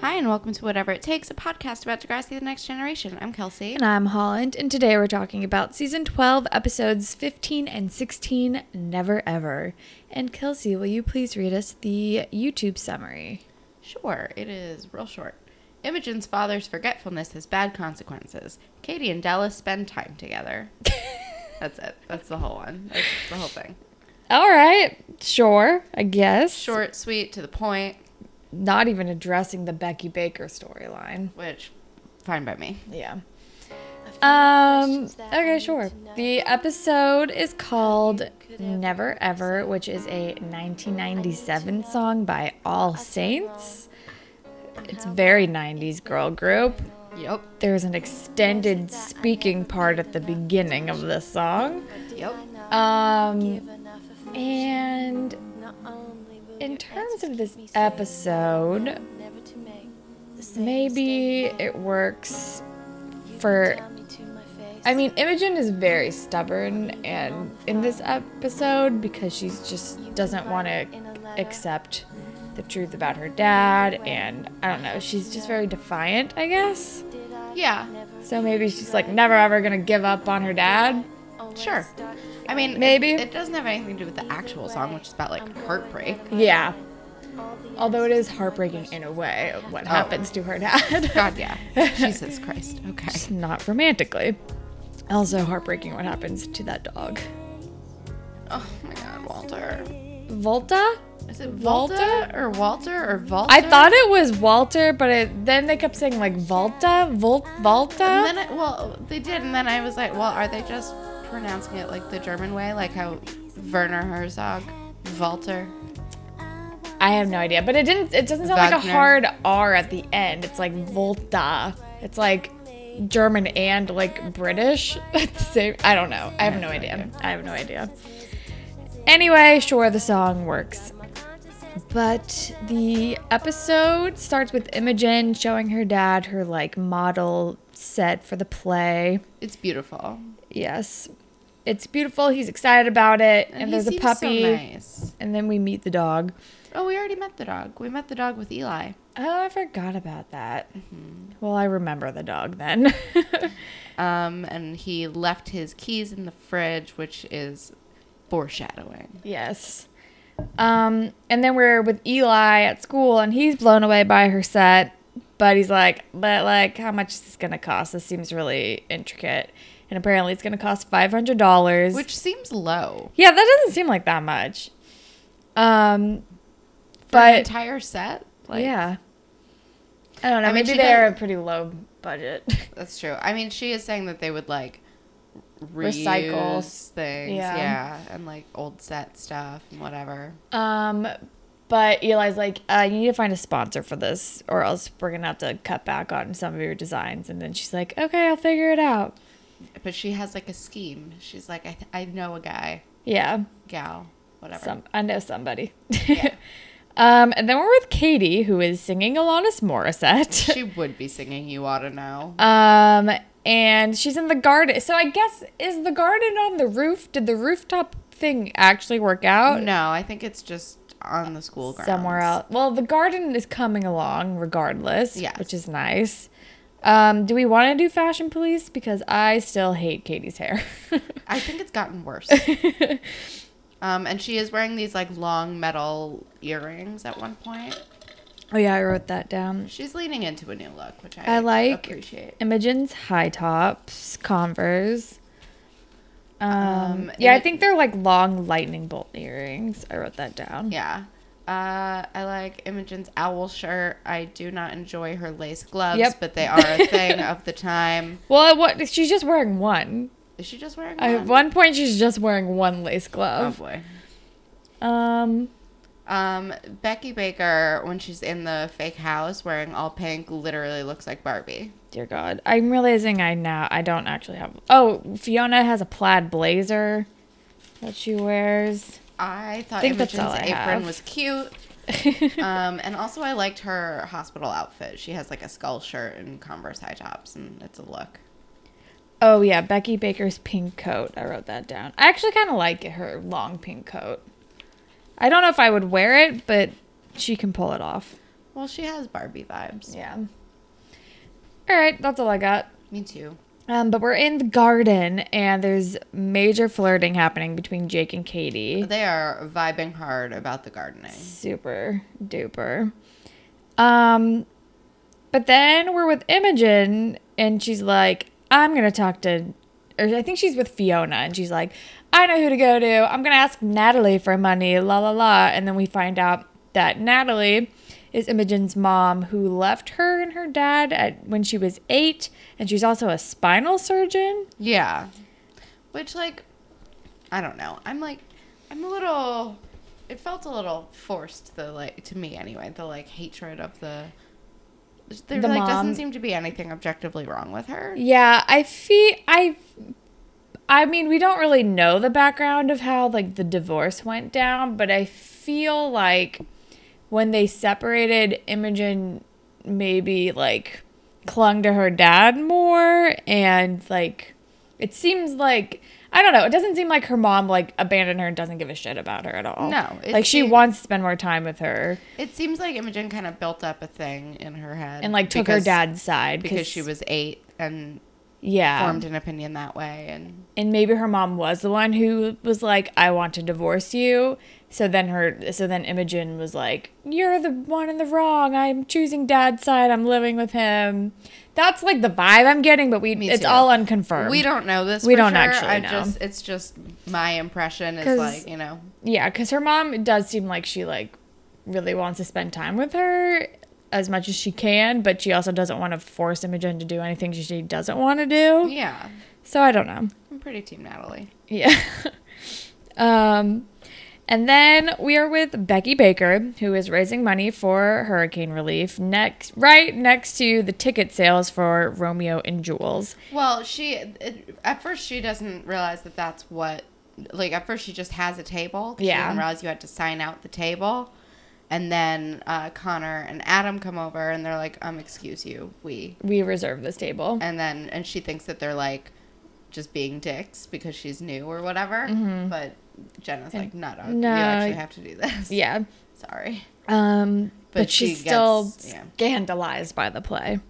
Hi, and welcome to Whatever It Takes, a podcast about Degrassi the Next Generation. I'm Kelsey. And I'm Holland, and today we're talking about season 12, episodes 15 and 16, Never Ever. And Kelsey, will you please read us the YouTube summary? Sure, it is real short. Imogen's father's forgetfulness has bad consequences. Katie and Dallas spend time together. That's it. That's the whole one. That's the whole thing. All right, sure, I guess. Short, sweet, to the point, Not even addressing the Becky Baker storyline. which, fine by me. Yeah. Um, okay, sure. The episode is called Never Ever, which is a 1997 song by All Saints. It's very 90s girl group. Yep. There's an extended speaking part at the beginning of the song. Yep. Um, and in terms of this episode, maybe it works for. I mean, Imogen is very stubborn, and in this episode, because she just doesn't want to accept the truth about her dad, and I don't know, she's just very defiant, I guess. Yeah, So maybe she's like never ever gonna give up on her dad. sure. I mean, Maybe. It, it doesn't have anything to do with the actual song, which is about, like, heartbreak. Yeah. Although it is heartbreaking in a way what oh. happens to her dad. God, yeah. Jesus Christ. Okay. Not romantically. Also heartbreaking what happens to that dog. Oh my god, Walter. Volta? Is it Volta or Walter or Volta? I thought it was Walter, but it, then they kept saying like Volta, Vol, Volta. And then, I, well, they did, and then I was like, well, are they just pronouncing it like the German way, like how Werner Herzog, Walter? I have no idea, but it didn't. It doesn't sound like a hard R at the end. It's like Volta. It's like German and like British at the same. I don't know. I have no idea. I have no idea. Anyway, sure, the song works. But the episode starts with Imogen showing her dad her like model set for the play. It's beautiful. Yes. It's beautiful. He's excited about it. And, he there's a seems puppy. So nice. And then we meet the dog. Oh, we already met the dog. We met the dog with Eli. Oh, I forgot about that. Well, I remember the dog then. Um, and he left his keys in the fridge, which is foreshadowing. yes. Um, and then we're with Eli at school, and he's blown away by her set. But he's like, but like, how much is this gonna cost? This seems really intricate. And apparently, it's gonna cost five hundred dollars. Which seems low. yeah, that doesn't seem like that much. Um, For but entire set? Like, yeah, I don't know. I mean, maybe they're a pretty low budget. That's true. I mean, she is saying that they would like Recycle. things, Yeah. yeah. and like old set stuff and whatever. Um, but Eli's like, uh, you need to find a sponsor for this, or else we're gonna have to cut back on some of your designs. And then she's like, okay, I'll figure it out. But she has like a scheme. She's like, I, th- I know a guy, Yeah, gal, whatever. some I know somebody. Yeah. um, and then we're with Katie, who is singing Alanis Morissette. she would be singing "You Ought to Know." um, and she's in the garden. So I guess is the garden on the roof? Did the rooftop thing actually work out? no, I think it's just on the school grounds. somewhere else. Well, the garden is coming along regardless, Yes. which is nice. Um, do we want to do fashion police? Because I still hate Katie's hair. I think it's gotten worse. um, and she is wearing these like long metal earrings at one point. oh yeah, I wrote that down. She's leaning into a new look, which I, I like appreciate. Imogen's high tops, Converse. Um, Um, yeah, I think they're like long lightning bolt earrings. I wrote that down. Yeah. Uh, I like Imogen's owl shirt. I do not enjoy her lace gloves, Yep. but they are a thing of the time. Well, what she's just wearing one. Is she just wearing One? At one? point, she's just wearing one lace glove. Oh boy. Um, Um, Becky Baker, when she's in the fake house wearing all pink, literally looks like Barbie. Dear God, I'm realizing I now I don't actually have. Oh, Fiona has a plaid blazer that she wears. I thought that's Imogen's I apron was cute. um, and also, I liked her hospital outfit. She has like a skull shirt and Converse high tops, and it's a look. oh yeah, Becky Baker's pink coat. I wrote that down. I actually kind of like her long pink coat. I don't know if I would wear it, but she can pull it off. Well, she has Barbie vibes. Yeah. All right, that's all I got. Me too. Um, but we're in the garden, and there's major flirting happening between Jake and Katie. They are vibing hard about the gardening. Super duper. Um, but then we're with Imogen, and she's like, "I'm gonna talk to," or I think she's with Fiona, and she's like, "I know who to go to. I'm gonna ask Natalie for money." La la la, and then we find out that Natalie is Imogen's mom, who left her and her dad at when she was eight, and she's also a spinal surgeon. Yeah. Which, like, I don't know. I'm like, I'm a little. It felt a little forced, the like to me anyway. The like hatred of the. There The like mom. doesn't seem to be anything objectively wrong with her. Yeah, I feel I I mean, we don't really know the background of how like the divorce went down, but I feel like when they separated, Imogen maybe like clung to her dad more and like it seems like I don't know, it doesn't seem like her mom like abandoned her and doesn't give a shit about her at all. No, Like she seems- wants to spend more time with her. It seems like Imogen kind of built up a thing in her head and like took her dad's side because she was eight and yeah. formed an opinion that way, and and maybe her mom was the one who was like i want to divorce you so then her so then imogen was like you're the one in the wrong i'm choosing dad's side i'm living with him that's like the vibe i'm getting but we it's all unconfirmed we don't know this. We for don't sure. actually I know. just it's just my impression is like you know yeah because her mom does seem like she like really wants to spend time with her as much as she can but she also doesn't want to force imogen to do anything she doesn't want to do yeah. so i don't know I'm pretty team Natalie. Yeah. um, and then we are with Becky Baker, who is raising money for hurricane relief next, right next to the ticket sales for Romeo and Jules. Well, she it, at first she doesn't realize that that's what like at first she just has a table. 'cause She Yeah. didn't realize you had to sign out the table. And then uh, Connor and Adam come over and they're like, um, excuse you, we. We reserve this table. And then and she thinks that they're like just being dicks because she's new or whatever. But Jenna's like, no, no, Mm-hmm. no, you actually have to do this. Yeah. Sorry. Um, but, But she she's still gets- yeah. scandalized by the play.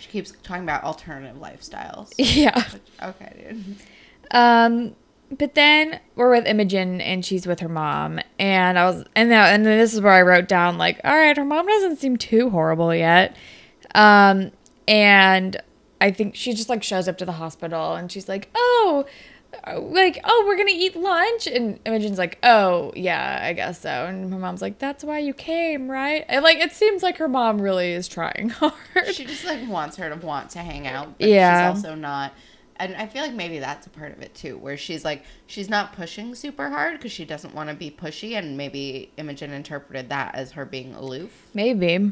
She keeps talking about alternative lifestyles. Yeah. Which, okay, dude. Um, but then we're with Imogen and she's with her mom, and I was, and now, and then this is where I wrote down like, all right, her mom doesn't seem too horrible yet. Um, and I think she just like shows up to the hospital and she's like, oh, like, oh, we're gonna eat lunch, and Imogen's like, oh, yeah, I guess so, and her mom's like, that's why you came, right? And like, it seems like her mom really is trying hard. She just like wants her to want to hang out, but Yeah. she's also not. And I feel like maybe that's a part of it too, where she's like she's not pushing super hard because she doesn't want to be pushy, and maybe Imogen interpreted that as her being aloof. Maybe.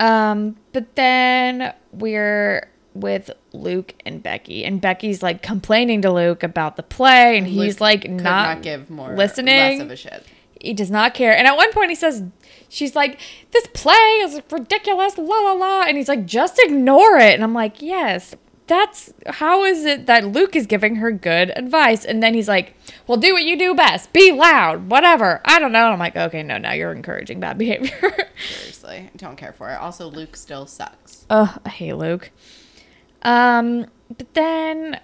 Um, but then we're with Luke and Becky, and Becky's like complaining to Luke about the play, and he's like could not, give more listening. less of a shit. he does not care. And at one point, he says, "She's like, this play is ridiculous, la la la," and he's like, "Just ignore it." And I'm like, "Yes." That's how is it that Luke is giving her good advice? And then he's like, Well, do what you do best. Be loud, whatever. I don't know. And I'm like, Okay, no, now you're encouraging bad behavior. Seriously, I don't care for it. Also, Luke still sucks. Ugh, I hate Luke. Um, but then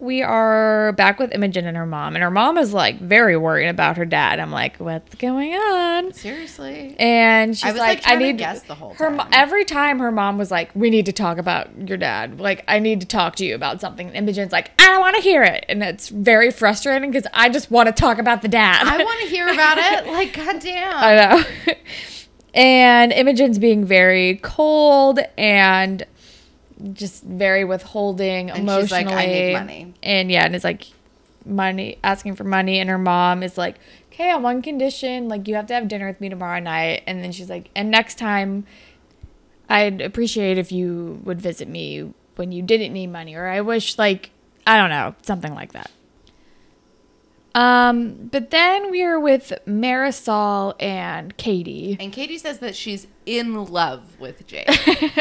we are back with Imogen and her mom, and her mom is like very worried about her dad. I'm like, what's going on? Seriously, And she's I was, like, like, I trying to need guess the whole her time. every time her mom was like, we need to talk about your dad. Like, I need to talk to you about something. And Imogen's like, I don't want to hear it, and it's very frustrating because I just want to talk about the dad. I want to hear about it. Like, goddamn. I know. and Imogen's being very cold and just very withholding And emotionally. like, "I need money." And yeah, and it's like money, asking for money. And her mom is like, okay, on one condition, like you have to have dinner with me tomorrow night. And then she's like, and next time, I'd appreciate if you would visit me when you didn't need money, or I wish like I don't know, something like that. Um, but then we are with Marisol and Katie. And Katie says that she's in love with Jake,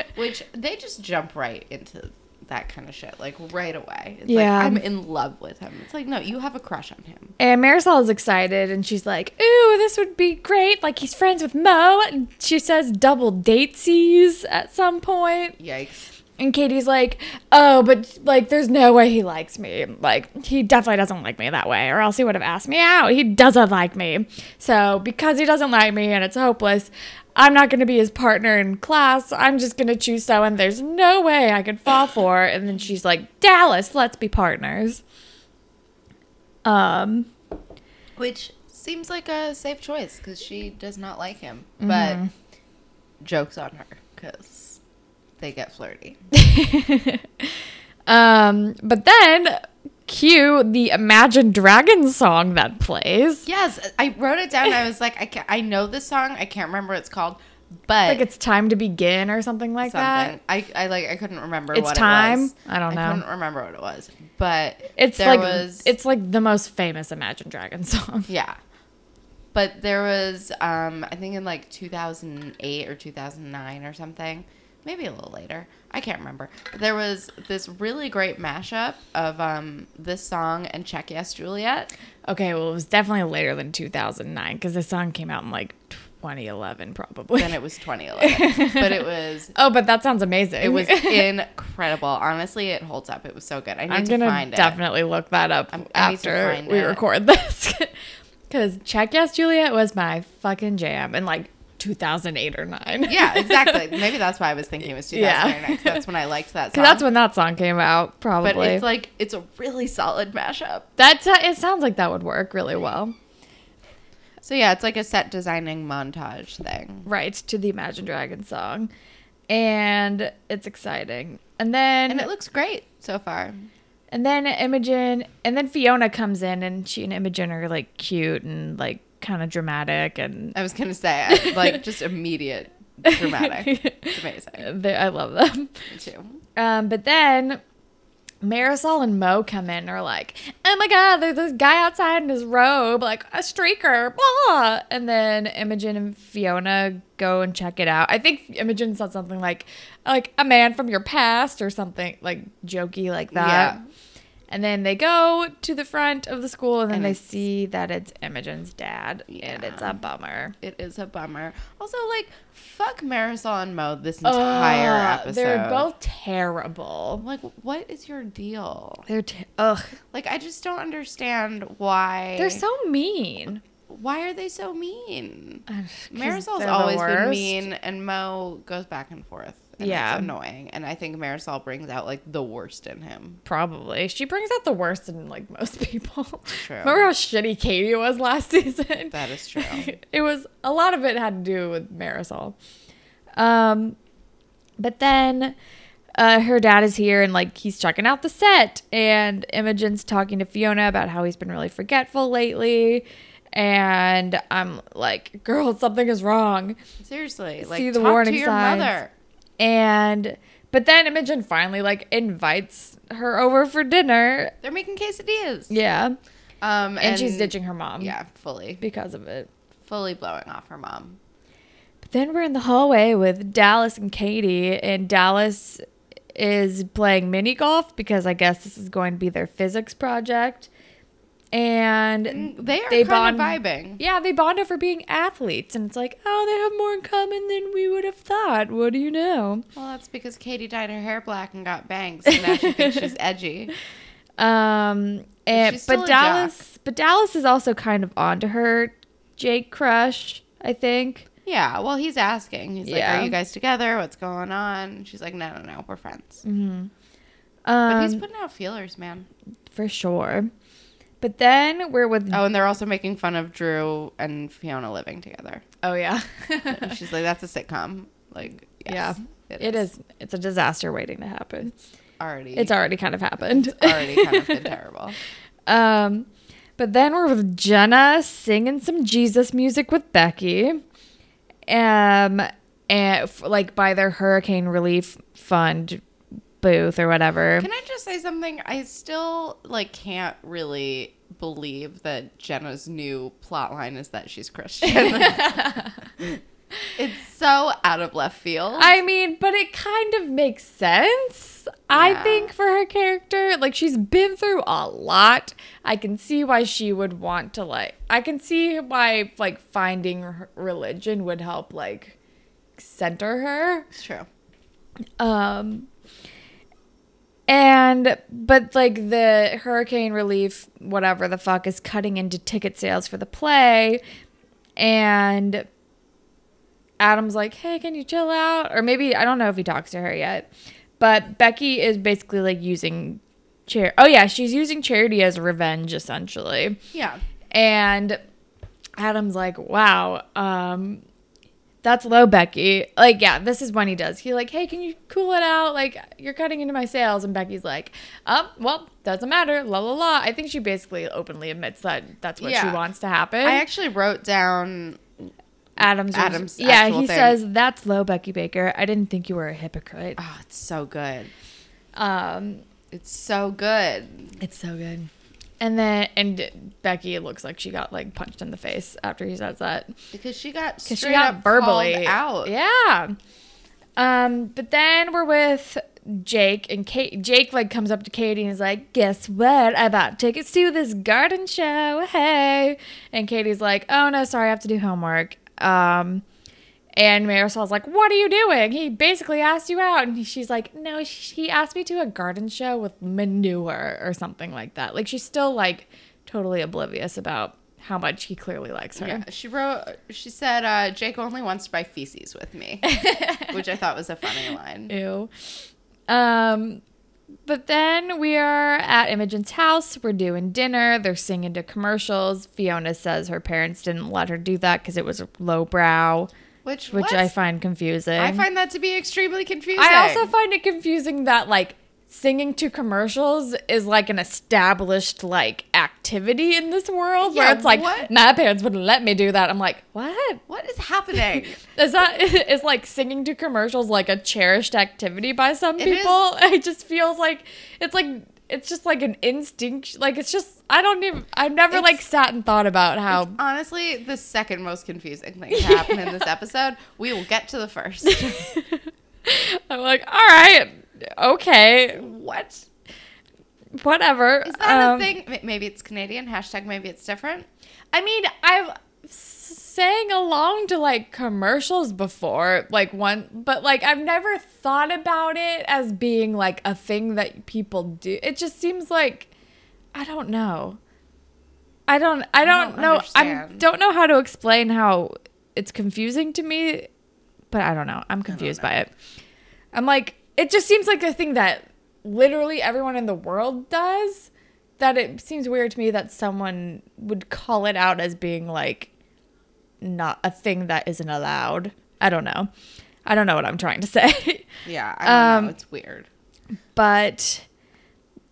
which they just jump right into that kind of shit, like right away. It's Yeah. like, I'm in love with him. It's like, no, you have a crush on him. And Marisol is excited and she's like, Ooh, this would be great. Like he's friends with Mo. And she says double datesies at some point. Yikes. And Katie's like, Oh, but like there's no way he likes me. Like he definitely doesn't like me that way, or else he would have asked me out. He doesn't like me. So because he doesn't like me and it's hopeless, I'm not gonna be his partner in class. I'm just gonna choose someone there's no way I could fall for. And then she's like, Dallas, let's be partners. Um Which seems like a safe choice because she does not like him. Mm-hmm. But joke's on her because they get flirty. Um, but then cue the Imagine Dragons song that plays. Yes, I wrote it down. I was like, I, can I know this song. I can't remember what it's called, but Like it's time to begin or something like something. that. I, I like I couldn't remember It's what time? it was. Time I don't know. I couldn't remember what it was, but It's like was it's like the most famous Imagine Dragons song. yeah. But there was um I think in like 2008 or 2009 or something, maybe a little later. I can't remember. But there was this really great mashup of um this song and Check Yes Juliet. Okay, well it was definitely later than 2009 because the song came out in like 2011 probably. Then it was 2011, but it was oh, but that sounds amazing. it was incredible. Honestly, it holds up. It was so good. I need I'm to find it. definitely look that up I'm- I need to after we it. record this. Because Check Yes Juliet was my fucking jam and like 2008 or 9. Yeah, exactly. Maybe that's why I was thinking it was Yeah. 2009. 'cause That's when I liked that song. That's when that song came out, probably. But it's like it's a really solid mashup. That's uh, it sounds like that would work really well. So yeah, it's like a set designing montage thing. Right, to the Imagine Dragons song. And it's exciting. And then And it looks great so far. and then Imogen and then Fiona comes in and she and Imogen are like cute and like kind of dramatic and I was gonna say like just immediate dramatic. It's amazing. they, I love them. Me too. Um, but then Marisol and Mo come in and are like, oh my god, there's this guy outside in his robe, like a streaker, blah. And then Imogen and Fiona go and check it out. I think Imogen said something like, like a man from your past or something like jokey like that. Yeah. And then they go to the front of the school and then And they see that it's Imogen's dad. And it's a bummer. It is a bummer. Also, like, fuck Marisol and Mo this entire Ugh, episode. They're both terrible. like, what is your deal? They're t- ugh. Like, I just don't understand why. They're so mean. Why are they so mean? Marisol's always been mean, and Mo goes back and forth. Yeah. it's annoying. And I think Marisol brings out like the worst in him. Probably. She brings out the worst in like most people. True. Remember how shitty Katie was last season? That is true. it was a lot of it had to do with Marisol. Um, but then uh, her dad is here and like he's checking out the set, and Imogen's talking to Fiona about how he's been really forgetful lately. And I'm like, girl, something is wrong. Seriously, like See the talk warning to your signs. mother. And but then Imogen finally like invites her over for dinner. They're making quesadillas. Yeah. Um, And, she's ditching her mom. Yeah, fully, Because of it. fully blowing off her mom. But then we're in the hallway with Dallas and Katie, and Dallas is playing mini golf because I guess this is going to be their physics project. And They are They kind bond- of vibing. yeah, they bond over being athletes, and it's like, oh, they have more in common than we would have thought. What do you know? Well, that's because Katie dyed her hair black and got bangs, and now she thinks she's edgy. Um, and but a Dallas, but Dallas is also kind of onto her Jake crush. I think. Yeah, well, he's asking. He's like, "Are you guys together? What's going on?" She's like, "No, no, no, we're friends." Um, But he's putting out feelers, man. for sure. But then we're with Oh, and they're also making fun of Drew and Fiona living together. oh yeah, She's like, "That's a sitcom." Like, yes, yeah, it is. It's a disaster waiting to happen. already. It's already kind of happened. It's already kind of been terrible. Um, but then we're with Jenna singing some Jesus music with Becky. Um, and f- like by their hurricane relief fund booth or whatever. Can I just say something? I still like can't really believe that Jenna's new plot line is that she's Christian. it's so out of left field. I mean, but it kind of makes sense. I think for her character, like she's been through a lot. I can see why she would want to like. I can see why like finding religion would help like center her. it's true. Um and but like the hurricane relief whatever the fuck is cutting into ticket sales for the play and Adam's like, "Hey, can you chill out?" Or maybe I don't know if he talks to her yet. But Becky is basically like using chair. Oh yeah, she's using charity as revenge essentially. Yeah. And Adam's like, wow, um, that's low, Becky. Like, yeah, this is when he does. He like, hey, can you cool it out? Like, you're cutting into my sales. And Becky's like, um, well, doesn't matter. La la la. I think she basically openly admits that that's what she wants to happen. I actually wrote down Adam's, Adam's yeah, he thing. says that's low, Becky Baker. I didn't think you were a hypocrite. Oh, it's so good. Um, It's so good. It's so good. And then and Becky looks like she got like punched in the face after he says that. Because she got Because she got up verbally out. Yeah. Um, but then we're with Jake and Kate. Jake like comes up to Katie and is like, "Guess what? I bought tickets to this garden show. Hey!" And Katie's like, "Oh no, sorry, I have to do homework." Um, and Marisol's like, "What are you doing?" He basically asked you out, and she's like, "No, he asked me to a garden show with manure or something like that." Like she's still like totally oblivious about how much he clearly likes her. Yeah, she wrote. She said, uh, "Jake only wants to buy feces with me," which I thought was a funny line. Ew. Um, but then we are at Imogen's house. We're doing dinner. They're singing to commercials. Fiona says her parents didn't let her do that because it was lowbrow, Which, which what? I find confusing. I find that to be extremely confusing. I also find it confusing that like singing to commercials is like an established like activity in this world Yeah, where it's like what? my parents wouldn't let me do that. I'm like, what? what is happening? Is that is like singing to commercials like a cherished activity by some It is. people? It just feels like it's like it's just like an instinct. Like it's just I don't even I've never like sat and thought about how honestly the second most confusing thing to happen in this episode. We will get to the first. I'm like, all right, okay, what whatever. is that Um, a thing? Maybe it's Canadian. Hashtag maybe it's different. I mean, I've sang along to like commercials before, like one, but like I've never thought about it as being like a thing that people do. It just seems like I don't know. I don't. I don't, don't know. I don't know how to explain how it's confusing to me, but I don't know. I'm confused by it. I'm like, it just seems like a thing that literally everyone in the world does. That it seems weird to me that someone would call it out as being like not a thing that isn't allowed. I don't know. I don't know what I'm trying to say. Yeah, I don't Um, know. It's weird. but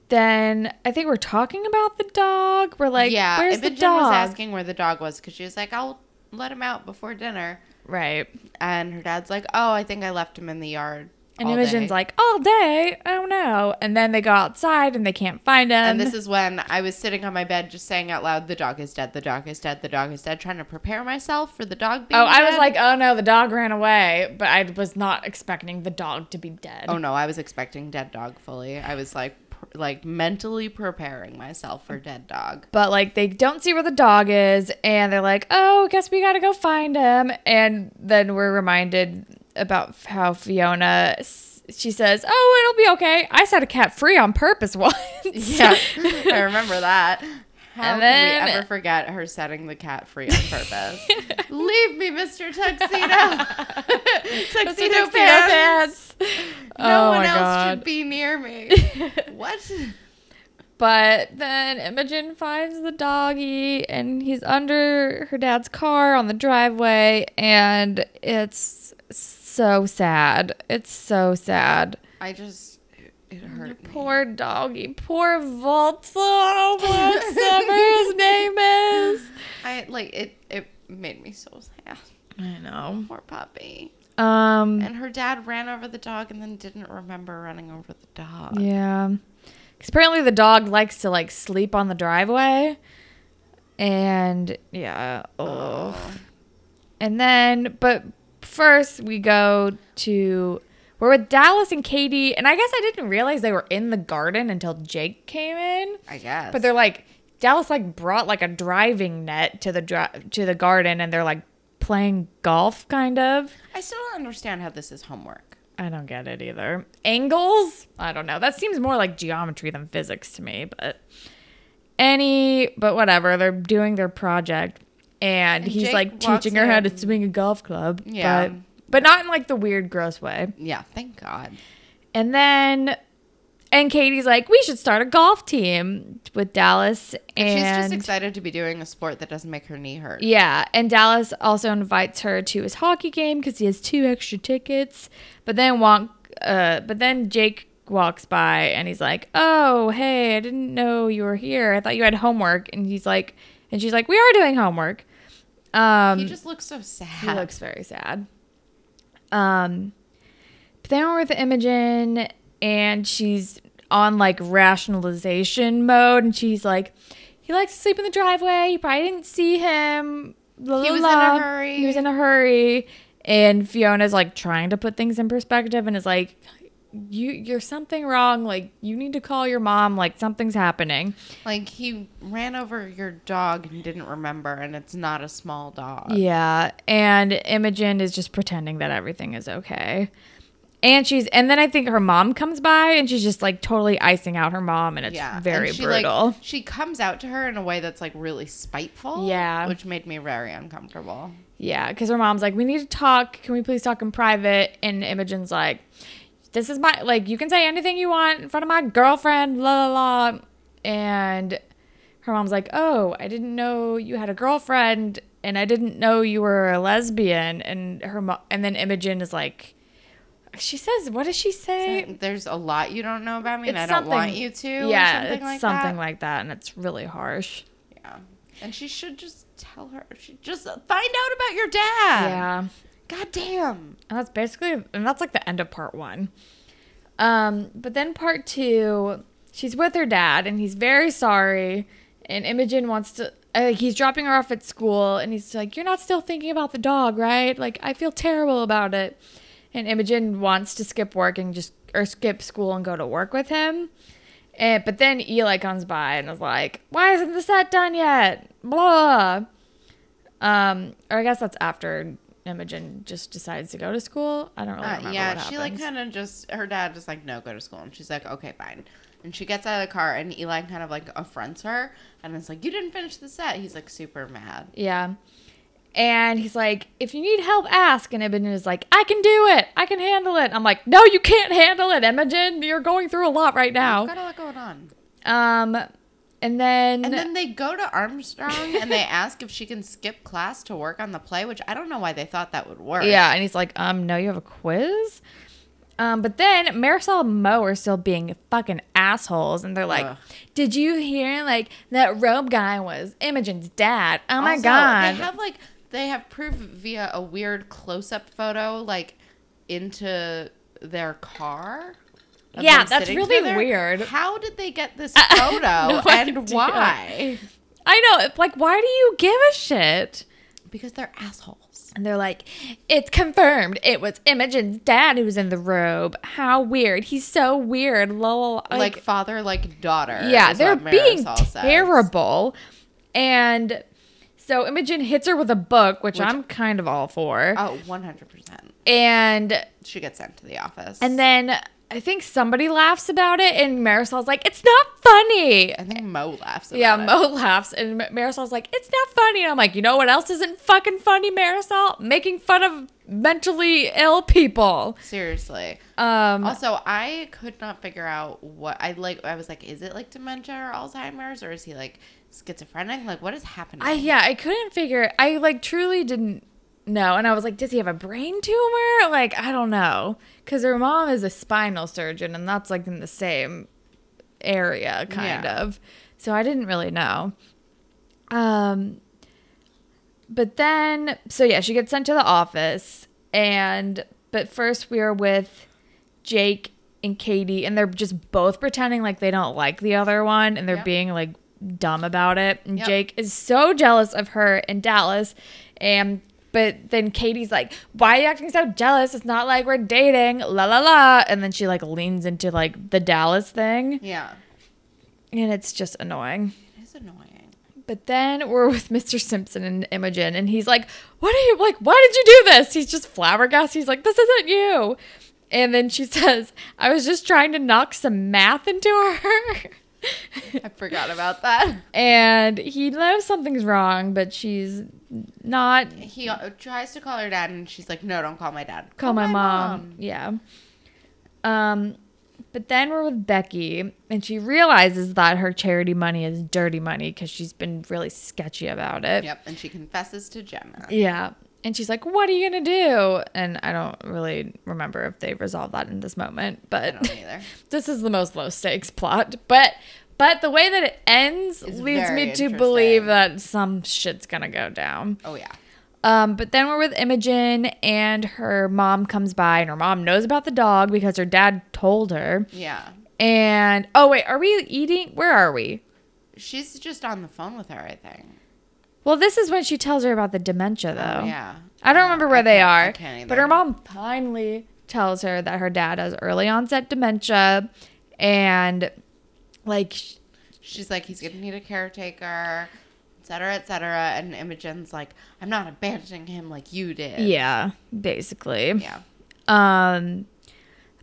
then I think we're talking about the dog. We're like, yeah, where's the dog? was asking where the dog was because she was like, "I'll let him out before dinner," right. and her dad's like, "Oh, I think I left him in the yard." And Imogen's day." like, all day? Oh no. And then they go outside and they can't find him. And this is when I was sitting on my bed just saying out loud, "The dog is dead. The dog is dead. The dog is dead," trying to prepare myself for the dog being Oh, I was like, oh no, the dog ran away, but I was not expecting the dog to be dead. "Oh no, I was expecting dead dog fully." I was like, like mentally preparing myself for dead dog. But like they don't see where the dog is, and they're like, "Oh, guess we gotta go find him." And then we're reminded about how Fiona, she says, "Oh, it'll be okay. I set a cat free on purpose once." Yeah, I remember that. How And can we ever forget her setting the cat free on purpose? Leave me, Mr. Tuxedo. Tuxedo, Tuxedo pants. pants. No oh one else god. should be near me. what? But then Imogen finds the doggy and he's under her dad's car on the driveway and it's so sad. It's so sad. I just it hurt me. Poor doggy. Poor Volta. Whatever his name is. I like it. It made me so sad. I know. Poor puppy. Um And her dad ran over the dog and then didn't remember running over the dog. Yeah. Because apparently the dog likes to like sleep on the driveway. And yeah, oh. And then, but first we go to we're with Dallas and Katie, and I guess I didn't realize they were in the garden until Jake came in. I guess. But they're like Dallas like brought like a driving net to the dri- to the garden, and they're like playing golf, kind of. I still don't understand how this is homework. I don't get it either. Angles? I don't know. That seems more like geometry than physics to me, but any but whatever. They're doing their project and, And he's Jake like teaching her how to swing a golf club. Yeah. But but not in like the weird gross way. Yeah, thank God. And then and Katie's like, we should start a golf team with Dallas and She's just excited to be doing a sport that doesn't make her knee hurt. Yeah, and Dallas also invites her to his hockey game because he has two extra tickets. But then walk, uh, but then Jake walks by and he's like, "Oh, hey, I didn't know you were here. I thought you had homework." And he's like, and she's like, "We are doing homework." Um, He just looks so sad. he looks very sad. Um, but then we're with Imogen, and she's on like rationalization mode, and she's like, "He likes to sleep in the driveway. You probably didn't see him. La, He la, was in a hurry." He was in a hurry." And Fiona's like trying to put things in perspective, and is like, "You, you're something wrong. Like you need to call your mom. Like something's happening." Like he ran over your dog and didn't remember, and it's not a small dog. Yeah, and Imogen is just pretending that everything is okay. And she's and then I think her mom comes by and she's just like totally icing out her mom and it's Yeah, very and she, brutal. Like, she comes out to her in a way that's like really spiteful. Yeah. which made me very uncomfortable. yeah, because her mom's like, "We need to talk. Can we please talk in private?" And Imogen's like, "This is my like. You can say anything you want in front of my girlfriend." La la la. And her mom's like, "Oh, I didn't know you had a girlfriend, and I didn't know you were a lesbian." And her mo- and then Imogen is like, she says, "What does she say?" There's a lot you don't know about me, and I don't want you to. yeah, something it's like something that. like that, and it's really harsh. Yeah, and she should just tell her. She just find out about your dad. yeah. God damn. And that's basically, and that's like the end of part one. Um, but then part two, she's with her dad, and he's very sorry. And Imogen wants to, uh, he's dropping her off at school, and he's like, "You're not still thinking about the dog, right? Like, I feel terrible about it." And Imogen wants to skip work and just, or skip school and go to work with him. And but then Eli comes by and is like, "Why isn't the set done yet?" Blah. Um, or I guess that's after Imogen just decides to go to school. I don't really Uh, yeah, what she like kind of just her dad just like no go to school, and she's like okay fine, and she gets out of the car, and Eli kind of like affronts her, and it's like you didn't finish the set. He's like super mad. Yeah. And he's like, if you need help, ask. And Imogen is like, I can do it. I can handle it. I'm like, no, you can't handle it, Imogen. You're going through a lot right I've now. got a lot going on. Um, and then, And then they go to Armstrong and they ask if she can skip class to work on the play, which I don't know why they thought that would work. yeah, and he's like, um, no, you have a quiz. Um, but then Marisol and Mo are still being fucking assholes, and they're like, Ugh. "Did you hear like that robe guy was Imogen's dad? Oh my Also, god!" They have like they have proof via a weird close up photo, like into their car. Yeah, that's really together. weird. How did they get this photo no and idea. why? I know. Like, why do you give a shit? Because they're assholes. And they're like, it's confirmed. It was Imogen's dad who was in the robe. How weird. He's so weird. Lol. Like, father, like daughter. yeah, they're being Marisol says. terrible. And so Imogen hits her with a book, which, Which- I'm kind of all for. Oh, 100%. and She gets sent to the office. and then I think somebody laughs about it, and Marisol's like, it's not funny. I think Mo laughs about Yeah, it. Mo laughs, and Marisol's like, "It's not funny." And I'm like, "You know what else isn't fucking funny, Marisol? Making fun of mentally ill people." Seriously. Um, Also, I could not figure out what I like. I was like, is it like dementia or Alzheimer's, or is he like schizophrenic? Like, what is happening? I yeah, I couldn't figure. I like truly didn't know, and I was like, "Does he have a brain tumor?" Like, I don't know, because her mom is a spinal surgeon, and that's like in the same area, kind Yeah. of. So I didn't really know. Um, but then, so yeah, she gets sent to the office, and but first we are with Jake and Katie, and they're just both pretending like they don't like the other one, and they're Yep. being like dumb about it. And Yep. Jake is so jealous of her in Dallas. And but then Katie's like, "Why are you acting so jealous? It's not like we're dating." La la la. And then she like leans into like the Dallas thing, Yeah. and it's just annoying. It is annoying. But then we're with Mr. Simpson and Imogen, and he's like, "What are you like? Why did you do this?" He's just flabbergasted. He's like, "This isn't you." And then she says, "I was just trying to knock some math into her." I forgot about that. and he knows something's wrong, but she's not. He tries to call her dad, and she's like, "No, don't call my dad. Call my, mom. Yeah. Um, but then we're with Becky, and she realizes that her charity money is dirty money because she's been really sketchy about it. Yep, and she confesses to Jenna. Yeah. And she's like, What are you going to do? And I don't really remember if they resolved that in this moment, but this is the most low stakes plot. But but the way that it ends It's leads me to believe that some shit's going to go down. Oh yeah. Um, but then we're with Imogen, and her mom comes by, and her mom knows about the dog because her dad told her. Yeah. And oh, wait, are we eating? Where are we? She's just on the phone with her, I think. Well, this is when she tells her about the dementia, though. Oh, yeah. I don't remember where I they are. But her mom finally tells her that her dad has early onset dementia and like She's like, he's gonna need a caretaker, et cetera, et cetera. And Imogen's like, I'm not abandoning him like you did. yeah, basically. Yeah. Um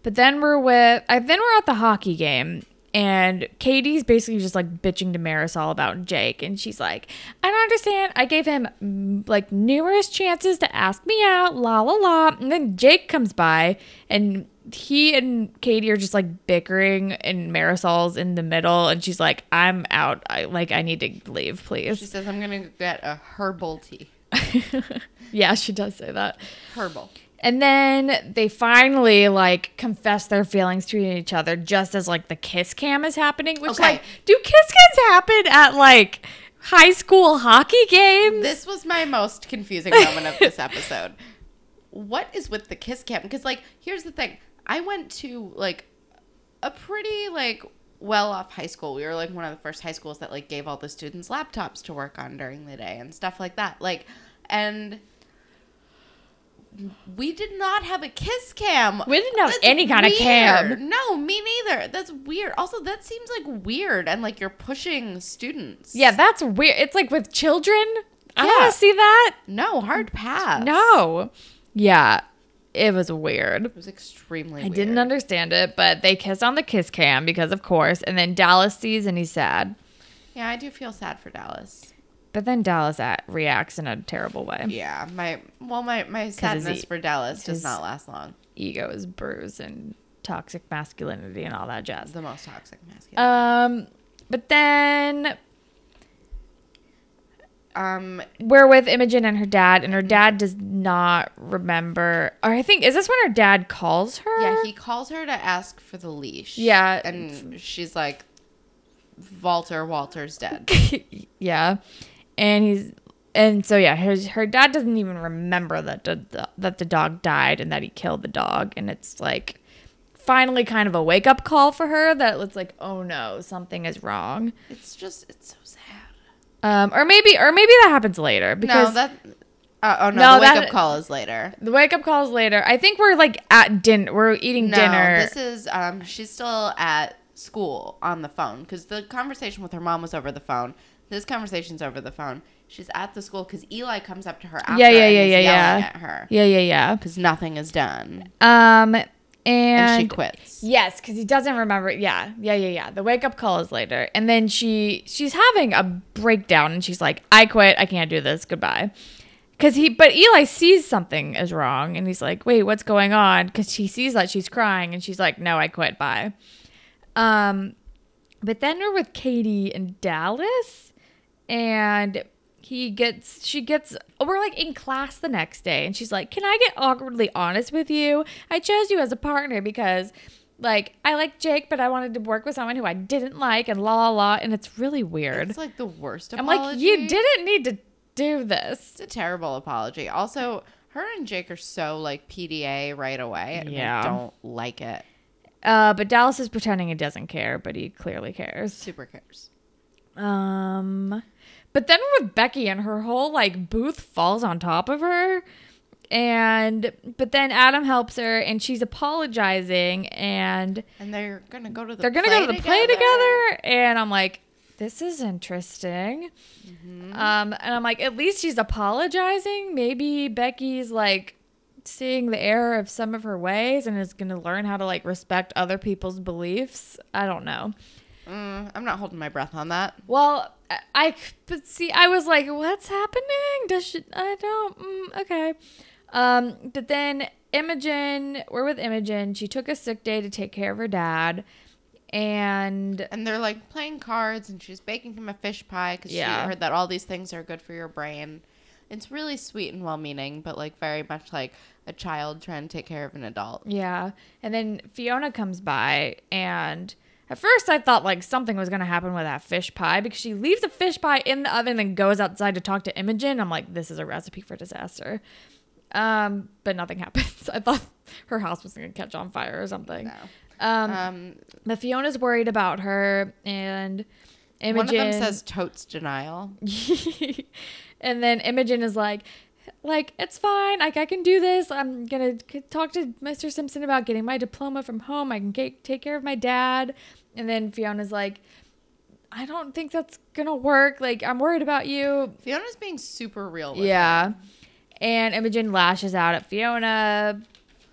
but then we're with I then we're at the hockey game and Katie's basically just like bitching to Marisol about Jake and she's like, I don't understand. I gave him mm, like numerous chances to ask me out, la la la. And then Jake comes by and he and Katie are just like bickering and Marisol's in the middle and she's like, I'm out. I like I need to leave, please. She says, I'm gonna get a herbal tea. yeah, she does say that. Herbal. And then they finally like confess their feelings to each other just as like the kiss cam is happening. Which Okay. like do kiss cams happen at like high school hockey games? This was my most confusing moment of this episode. What is with the kiss cam? Because like, here's the thing. I went to like a pretty like well off high school. We were like one of the first high schools that like gave all the students laptops to work on during the day and stuff like that. Like, and we did not have a kiss cam. We didn't have any kind of cam. No, me neither. That's weird. Also, that seems like weird and like you're pushing students. yeah, that's weird. It's like with children. I don't want to see that. No, hard pass. No. Yeah, it was weird. It was extremely I weird. didn't understand it, but they kiss on the kiss cam because of course. And then Dallas sees and he's sad. Yeah, I do feel sad for Dallas. But then Dallas at, reacts in a terrible way. Yeah, my well, my my sadness for Dallas does not last long. Ego is bruised and toxic masculinity and all that jazz. The most toxic masculinity. Um, but then Um, we're with Imogen and her dad, and her dad does not remember. Or I think is this when her dad calls her? yeah, he calls her to ask for the leash. Yeah. and she's like, Walter, Walter's dead. yeah, and he's and so yeah, her her dad doesn't even remember that the, that the dog died and that he killed the dog, and it's like finally kind of a wake up call for her that it's like oh no something is wrong. it's just, it's so sad. Um, or maybe or maybe that happens later because no, that. Uh, oh no, No, the wake that- up call is later. the wake up call is later. I think we're like at dinner. We're eating No, dinner. this is um she's still at school on the phone because the conversation with her mom was over the phone. This conversation's over the phone. She's at the school because Eli comes up to her after Yeah, yeah, yeah, yeah, yeah. at her yeah, yeah, yeah. because nothing is done Um, and, and, she quits. Yes, because he doesn't remember. Yeah, yeah, yeah, yeah. The wake up call is later, and then she she's having a breakdown, and she's like, "I quit. I can't do this. Goodbye." Because he, but Eli sees something is wrong, and he's like, "Wait, what's going on?" Because he sees that she's crying, and she's like, "No, I quit. Bye." Um, but then we're with Katie and Dallas, and he gets she gets we're like in class the next day and she's like can i get awkwardly honest with you i chose you as a partner because like i like jake but i wanted to work with someone who i didn't like and la la la and it's really weird It's like the worst i'm apology. like you didn't need to do this It's a terrible apology. Also, her and Jake are so like PDA right away. And Yeah. I don't like it. uh but dallas is pretending he doesn't care but he clearly cares Super cares. Um, but then with Becky and her whole like booth falls on top of her, and but then Adam helps her and she's apologizing and And they're gonna go to the they're gonna play go to the play together, and I'm like, this is interesting. Um, and I'm like, at least she's apologizing. Maybe Becky's like seeing the error of some of her ways and is gonna learn how to like respect other people's beliefs. I don't know. Mm, I'm not holding my breath on that. Well, I, I but see, I was like, what's happening? Does she? I don't. Mm, okay. Um, but then Imogen, we're with Imogen. She took a sick day to take care of her dad, and And they're like playing cards, and she's baking him a fish pie because Yeah. she heard that all these things are good for your brain. It's really sweet and well-meaning, but like very much like a child trying to take care of an adult. yeah, and then Fiona comes by, and at first I thought like something was gonna happen with that fish pie because she leaves the fish pie in the oven and goes outside to talk to Imogen. I'm like, this is a recipe for disaster. Um, but nothing happens. I thought her house was gonna catch on fire or something. No. Um, Um, But Fiona's worried about her, and Imogen. one of them says totes denial. and then Imogen is like, like it's fine. Like I can do this. I'm gonna talk to Mr. Simpson about getting my diploma from home. I can ca- take care of my dad. And then Fiona's like, I don't think that's gonna work. Like I'm worried about you. Fiona's being super real. With Yeah. her. And Imogen lashes out at Fiona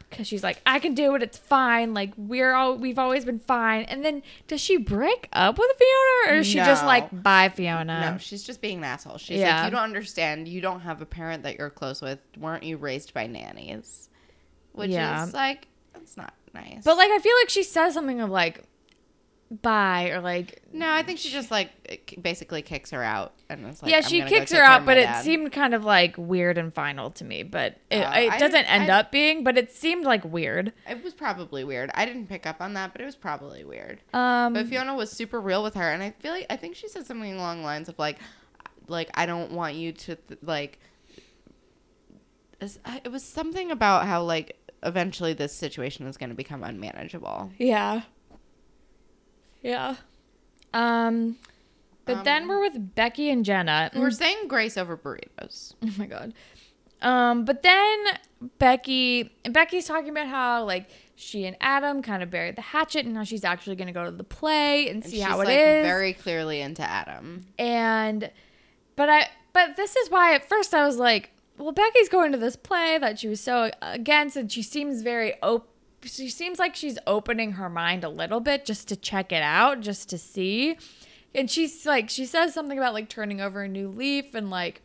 because she's like, I can do it. It's fine. Like we're all we've always been fine. And then does she break up with Fiona, or is she just like, bye, Fiona? No, she's just being an asshole. She's Yeah. like, you don't understand. You don't have a parent that you're close with. Weren't you raised by nannies? Which Yeah. is like, that's not nice. But like, I feel like she says something of like, bye, or like, no, I think she just like basically kicks her out and it's like, yeah, she kicks her out, but it dad. seemed kind of like weird and final to me. But it, Uh, it doesn't end up being, but it seemed like weird. It was probably weird. I didn't pick up on that, but it was probably weird. Um, But Fiona was super real with her, and I feel like I think she said something along the lines of like, like I don't want you to th- like. It was something about how like eventually this situation is going to become unmanageable. yeah, yeah. Um, but then Um, we're with Becky and Jenna. We're saying grace over burritos. Oh my god. Um, but then Becky Becky's talking about how like she and Adam kind of buried the hatchet and how she's actually gonna go to the play and, And see she's how it like is. very clearly into Adam. and but I but this is why at first I was like, well, Becky's going to this play that she was so against, and she seems very op- She seems like she's opening her mind a little bit just to check it out, just to see. And she's like, she says something about like turning over a new leaf and like,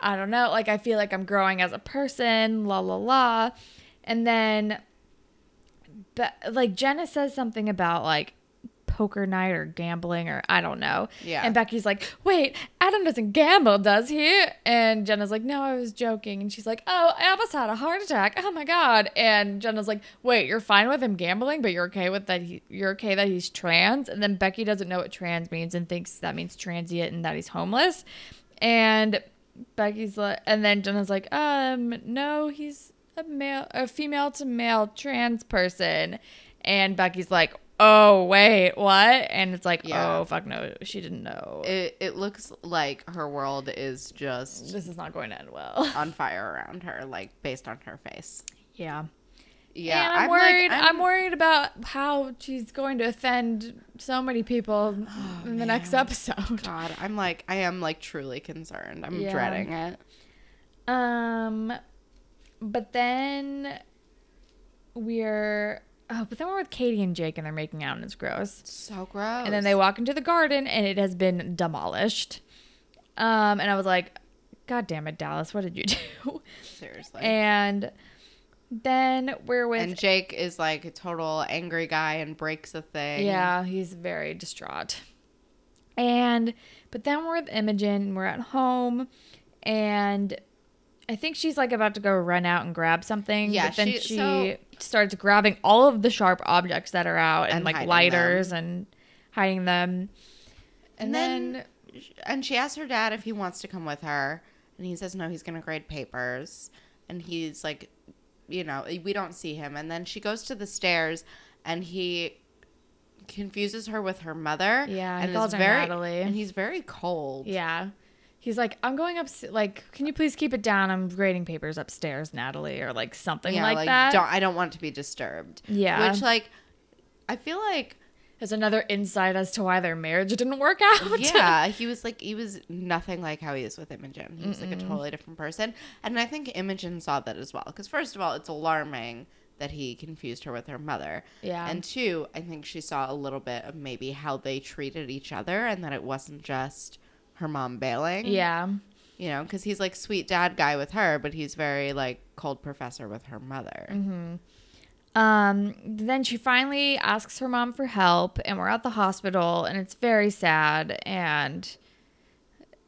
I don't know, like I feel like I'm growing as a person, la la la. And then, but like Jenna says something about like poker night or gambling or I don't know. Yeah. And Becky's like, wait, Adam doesn't gamble, does he? And Jenna's like, no, I was joking. And she's like, oh, I almost had a heart attack. Oh my god. And Jenna's like, wait, you're fine with him gambling, but you're okay with that? He, you're okay that he's trans? And then Becky doesn't know what trans means and thinks that means transient and that he's homeless. And Becky's like, and then Jenna's like, um, no, he's a male, a female to male trans person. And Becky's like, oh wait, what? And it's like, Yeah. oh fuck no, she didn't know. It, it looks like her world is just this is not going to end well. on fire around her, like based on her face. Yeah. Yeah, and I'm, like- worried. I'm, worried about how she's going to offend so many people in the next episode. God, I'm like, I am like truly concerned. I'm Yeah. dreading it. Um, but then we're oh, but then we're with Katie and Jake, and they're making out, and it's gross. So gross. And then they walk into the garden, and it has been demolished. Um, and I was like, God damn it, Dallas, what did you do? seriously. and then we're with And Jake is like a total angry guy and breaks a thing. Yeah, he's very distraught. And but then we're with Imogen and we're at home and I think she's like about to go run out and grab something. Yeah, but then she- she, so- starts grabbing all of the sharp objects that are out and, And like lighters and hiding them. And And, then, then, and she asks her dad if he wants to come with her, and he says no, he's gonna grade papers, and he's like, you know, we don't see him, and then she goes to the stairs, and he confuses her with her mother. Yeah, he and calls her very, Natalie. and he's very cold. Yeah. He's like, I'm going up. Like, can you please keep it down? I'm grading papers upstairs, Natalie, or like something yeah, like, that. Don't, I don't want to be disturbed. Yeah. which like, I feel like is another insight as to why their marriage didn't work out. yeah, he was like he was nothing like how he is with Imogen. He was like a totally different person, and I think Imogen saw that as well. Because first of all, it's alarming that he confused her with her mother. Yeah. And two, I think she saw a little bit of maybe how they treated each other, and that it wasn't just her mom bailing. yeah. You know, because he's like sweet dad guy with her, but he's very like cold professor with her mother. Um, then she finally asks her mom for help, and we're at the hospital, and it's very sad, and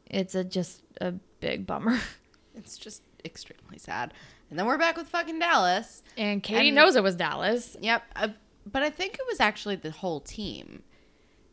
it's a just a big bummer. It's just extremely sad. And then we're back with fucking Dallas. And Katie And- knows it was Dallas. Yep. Uh, but I think it was actually the whole team.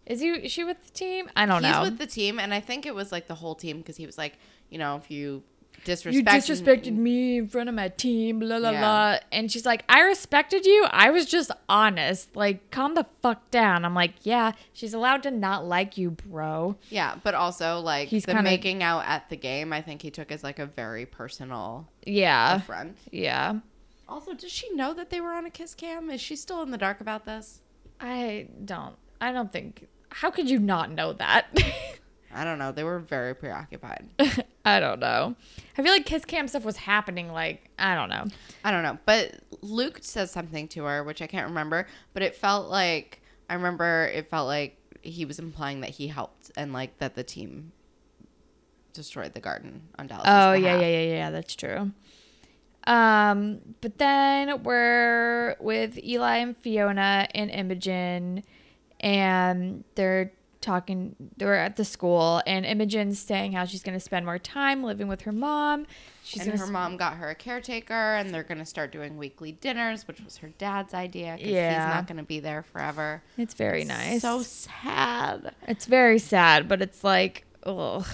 Is you is she with the team? I don't He's know. He's with the team, and I think it was like the whole team because he was like, you know, if you disrespect, you disrespected me in front of my team, blah blah Yeah. blah. And she's like, I respected you. I was just honest. Like, calm the fuck down. I'm like, yeah, she's allowed to not like you, bro. Yeah, but also like He's the kinda- making out at the game. I think he took as like a very personal Yeah, affront. yeah. Also, does she know that they were on a kiss cam? Is she still in the dark about this? I don't. I don't think. How could you not know that? I don't know. They were very preoccupied. I don't know. I feel like kiss cam stuff was happening. Like I don't know. I don't know. But Luke says something to her, which I can't remember, but it felt like I remember it felt like he was implying that he helped and like that the team destroyed the garden on Dallas. Oh yeah, yeah, yeah, yeah. That's true. Um, but then we're with Eli and Fiona and Imogen, and they're talking. They're at the school, and Imogen's saying how she's going to spend more time living with her mom. She's and her to. mom got her a caretaker, and they're gonna start doing weekly dinners, which was her dad's idea because Yeah. he's not gonna be there forever. It's very nice. So sad. it's very sad, but it's like, ugh.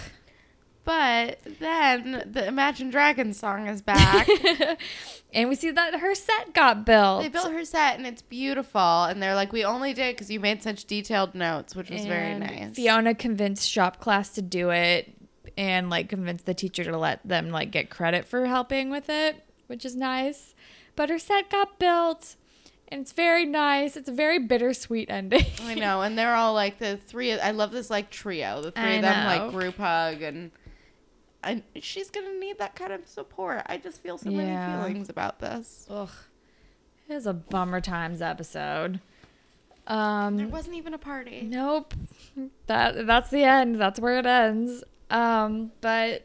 But then the Imagine Dragons song is back. and we see that her set got built. they built her set, and it's beautiful. And they're like, "We only did because you made such detailed notes, which was very nice." Fiona convinced shop class to do it and like convinced the teacher to let them like get credit for helping with it, which is nice. But her set got built and it's very nice. It's a very bittersweet ending. I know, and they're all like the three. I love this like trio. The three I of them know. like group hug, and and she's gonna need that kind of support. I just feel so Yeah. many feelings about this. Ugh. It was a bummer times episode. Um, There wasn't even a party. Nope. That that's the end. That's where it ends. Um, but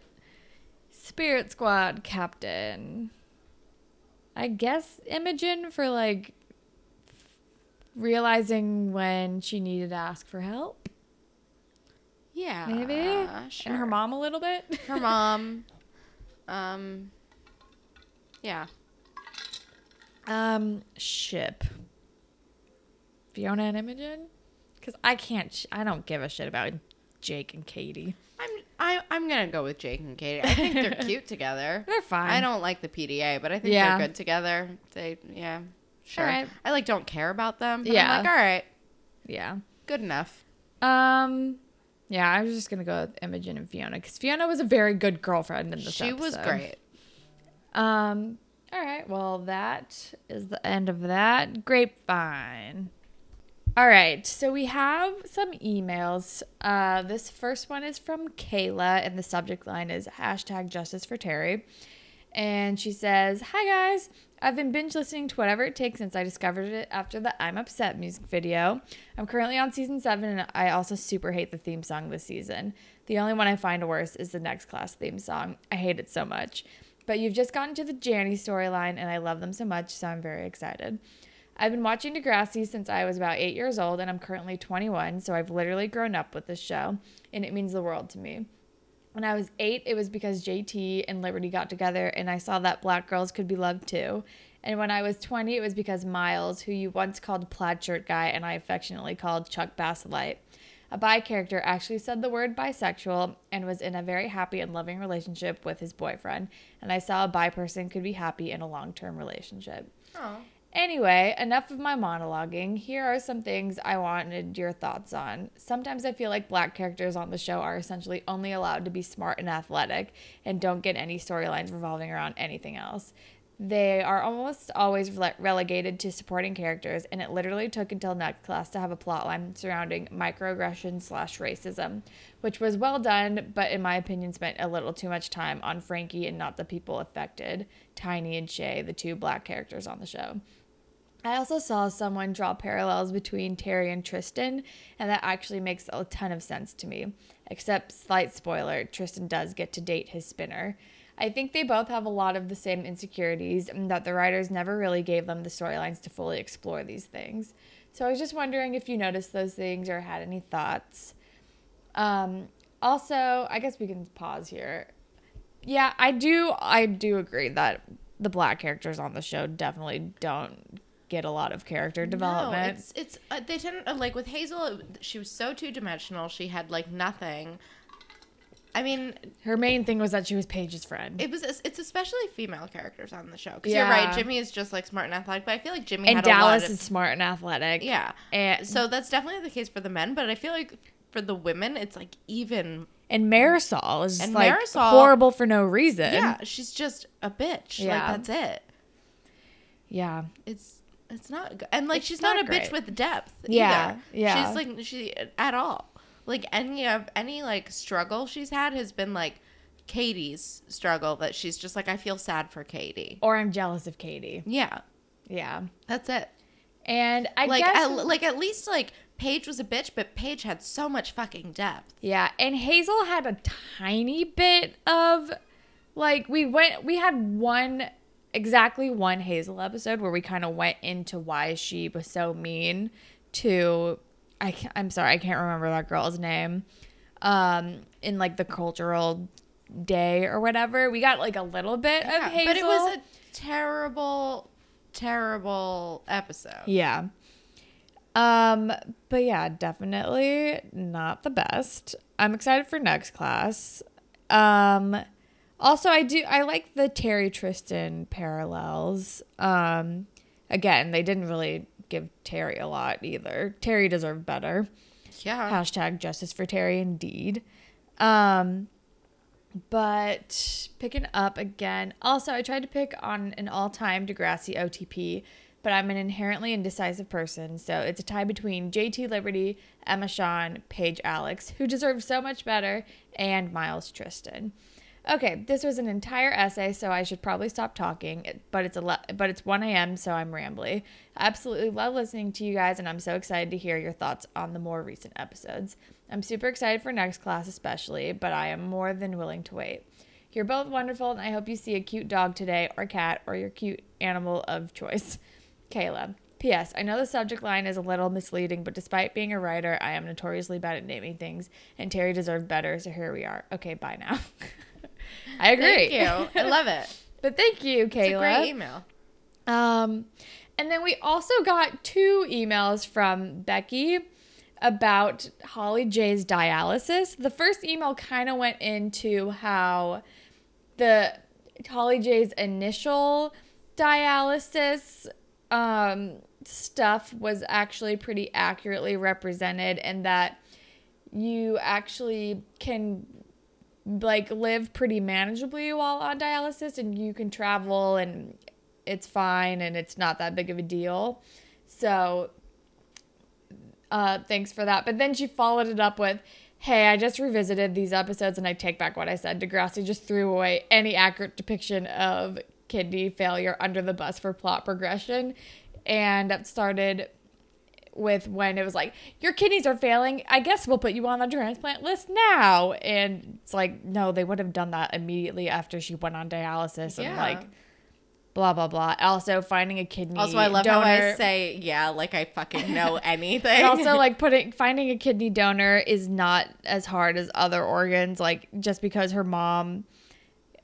Spirit Squad captain. I guess Imogen for like realizing when she needed to ask for help, Yeah, maybe, sure. and her mom a little bit. her mom. Um, yeah, um, ship. Fiona and Imogen, because I can't. Sh- I don't give a shit about Jake and Katie. I'm I, I'm gonna go with Jake and Katie. I think they're cute together. They're fine. I don't like the PDA, but I think Yeah. they're good together. They yeah, sure. I like don't care about them. Yeah. I'm like all right, Yeah. good enough. Um, yeah, I was just gonna go with Imogen and Fiona because Fiona was a very good girlfriend in this She was great. Um, all right, well that is the end of that grapevine. All right, so we have some emails. Uh, this first one is from Kayla, and the subject line is hashtag Justice for Terry. And she says, Hi guys, I've been binge listening to whatever it takes since I discovered it after the I'm Upset music video. I'm currently on season seven, and I also super hate the theme song this season. The only one I find worse is the next class theme song. I hate it so much. But you've just gotten to the Janny storyline, and I love them so much, so I'm very excited. I've been watching Degrassi since I was about eight years old, and I'm currently 21, so I've literally grown up with this show, and it means the world to me. When I was eight, it was because JT and Liberty got together, and I saw that black girls could be loved too. And when I was 20, it was because Miles, who you once called Plaid Shirt Guy and I affectionately called Chuck Basslight, a bi character, actually said the word bisexual and was in a very happy and loving relationship with his boyfriend. And I saw a bi person could be happy in a long term relationship. Anyway, enough of my monologuing. Here are some things I wanted your thoughts on. Sometimes I feel like black characters on the show are essentially only allowed to be smart and athletic and don't get any storylines revolving around anything else. They are almost always rele- relegated to supporting characters, and it literally took until next class to have a plotline surrounding microaggression slash racism, which was well done, but in my opinion spent a little too much time on Frankie and not the people affected, Tiny and Shay, the two black characters on the show. I also saw someone draw parallels between Terry and Tristan, and that actually makes a ton of sense to me. Except, slight spoiler, Tristan does get to date his spinner. I think they both have a lot of the same insecurities, and that the writers never really gave them the storylines to fully explore these things. So I was just wondering if you noticed those things or had any thoughts. Um, also, I guess we can pause here. Yeah, I do. I do agree that the black characters on the show definitely don't get a lot of character development. No, it's it's uh, they tend uh, like with Hazel. She was so two dimensional. She had like nothing. I mean, Her main thing was that she was Paige's friend. it was it's especially female characters on the show because Yeah. you're right. Jimmy is just like smart and athletic, but I feel like Jimmy and had Dallas a lot of is smart and athletic. yeah. And So that's definitely the case for the men, but I feel like for the women, it's like even and Marisol is And like Marisol- horrible for no reason. yeah. She's just a bitch. Yeah. Like that's it. Yeah. It's it's not good. and like It's she's not, not a bitch with depth. Yeah, either. yeah. She's like she at all. Like any of any like struggle she's had has been like Katie's struggle that she's just like I feel sad for Katie. Or I'm jealous of Katie. Yeah, Yeah. that's it. And I like guess at, like at least like Paige was a bitch, but Paige had so much fucking depth. Yeah, and Hazel had a tiny bit of like we went we had one exactly one Hazel episode where we kind of went into why she was so mean to I I'm sorry, I can't remember that girl's name. Um in like the cultural day or whatever. We got like a little bit of Yeah, Hazel. but it was a terrible, terrible episode. Yeah. Um, but yeah, definitely not the best. I'm excited for next class. Um also I do I like the Terry Tristan parallels. Um again, they didn't really give Terry a lot either. Terry deserved better. Yeah. Hashtag justice for Terry indeed. Um but picking up again. Also, I tried to pick on an all-time Degrassi OTP, but I'm an inherently indecisive person, so it's a tie between JT Liberty, Emma Sean, Paige Alex, who deserve so much better, and Miles Tristan. Okay, this was an entire essay, so I should probably stop talking. But it's a le- but it's 1 a.m., so I'm rambly. I absolutely love listening to you guys, and I'm so excited to hear your thoughts on the more recent episodes. I'm super excited for next class, especially, but I am more than willing to wait. You're both wonderful, and I hope you see a cute dog today, or cat, or your cute animal of choice. Kayla. P.S. I know the subject line is a little misleading, but despite being a writer, I am notoriously bad at naming things, and Terry deserved better, so here we are. Okay, bye now. I agree. Thank you. I love it. But thank you, Kayla. It's a great email. Um, and then we also got two emails from Becky about Holly J's dialysis. The first email kind of went into how the Holly J's initial dialysis um, stuff was actually pretty accurately represented, and that you actually can like live pretty manageably while on dialysis and you can travel and it's fine and it's not that big of a deal. So uh thanks for that. But then she followed it up with Hey, I just revisited these episodes and I take back what I said. Degrassi just threw away any accurate depiction of kidney failure under the bus for plot progression. And started with when it was like, Your kidneys are failing. I guess we'll put you on the transplant list now. And it's like, no, they would have done that immediately after she went on dialysis and like blah blah blah. Also finding a kidney. Also, I love donor. how I say, yeah, like I fucking know anything. Also, like putting finding a kidney donor is not as hard as other organs. Like just because her mom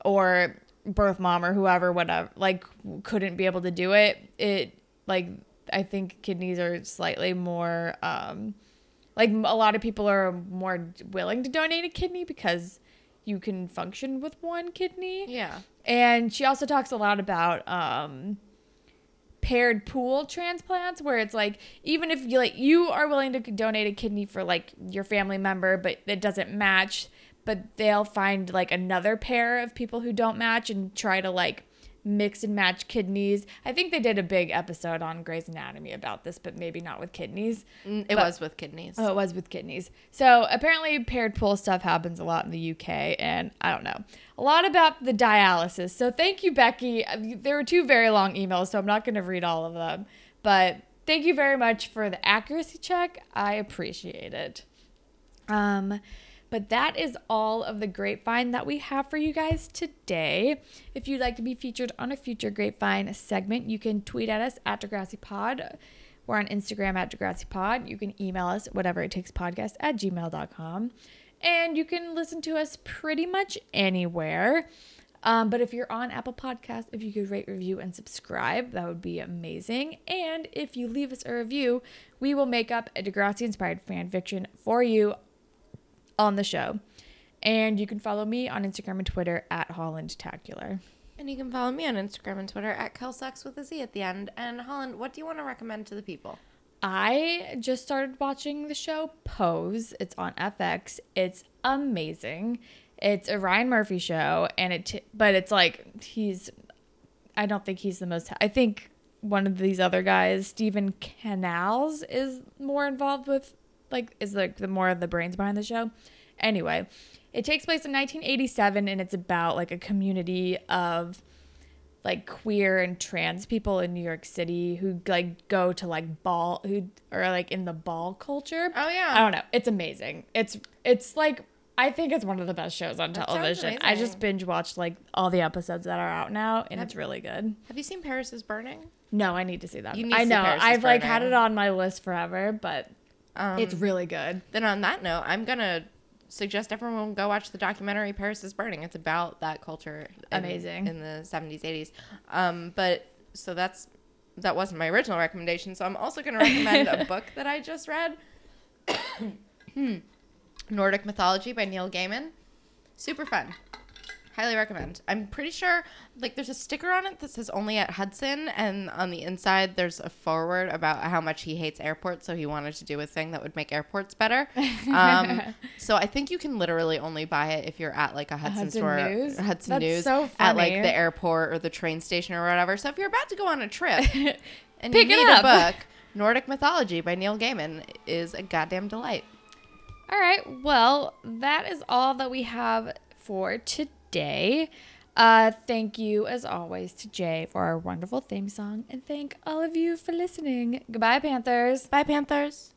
or birth mom or whoever, whatever, like couldn't be able to do it. It like I think kidneys are slightly more. um like a lot of people are more willing to donate a kidney because you can function with one kidney. yeah. And she also talks a lot about um, paired pool transplants where it's like even if you like you are willing to donate a kidney for like your family member but it doesn't match but they'll find like another pair of people who don't match and try to like mix and match kidneys. I think they did a big episode on Grey's Anatomy about this, but maybe not with kidneys. Mm, It But- was with kidneys. Oh, it was with kidneys. So apparently, paired pool stuff happens a lot in the UK, and I don't know a lot about the dialysis. So thank you, Becky. There were two very long emails, so I'm not going to read all of them. But thank you very much for the accuracy check. I appreciate it. Um, but that is all of the grapevine that we have for you guys today. If you'd like to be featured on a future grapevine segment, you can tweet at us at Degrassi Pod. We're on Instagram at Degrassi Pod. You can email us whatever it takes podcast at gmail.com. And you can listen to us pretty much anywhere. Um, but if you're on Apple Podcasts, if you could rate, review, and subscribe, that would be amazing. And if you leave us a review, we will make up a Degrassi inspired fan fiction for you on the show. And you can follow me on Instagram and Twitter at HollandTacular. And you can follow me on Instagram and Twitter at Kelsex with a Z at the end. And Holland, what do you want to recommend to the people? I just started watching the show Pose. It's on FX. It's amazing. It's a Ryan Murphy show, and it t- but it's like he's. I don't think he's the most. I think one of these other guys, Steven Canals, is more involved with like is like the more of the brains behind the show. Anyway, it takes place in 1987, and it's about like a community of like queer and trans people in New York City who like go to like ball who are like in the ball culture. Oh, yeah. I don't know. It's amazing. It's it's like I think it's one of the best shows on That television. I just binge watched like all the episodes that are out now and it's really good. Have you seen Paris is Burning? No, I need to see that. You need to I know. I've like had it on my list forever, but Um, it's really good. Then on that note, I'm gonna suggest everyone go watch the documentary Paris is Burning. It's about that culture. in- Amazing. in the 70s, 80s. Um, but so that's that wasn't my original recommendation. So I'm also gonna recommend a book that I just read. Hmm. Nordic Mythology by Neil Gaiman. Super fun. Highly recommend. I'm pretty sure, like, there's a sticker on it that says only at Hudson, and on the inside, there's a forward about how much he hates airports, so he wanted to do a thing that would make airports better. Um, so I think you can literally only buy it if you're at, like, a Hudson, Hudson store, News? Hudson That's News, so at, like, the airport or the train station or whatever. So if you're about to go on a trip and Pick you need up. a book, Nordic Mythology by Neil Gaiman is a goddamn delight. All right. Well, that is all that we have for today. Uh, thank you, as always, to Jay for our wonderful theme song, and thank all of you for listening. Goodbye, Panthers. Bye, Panthers.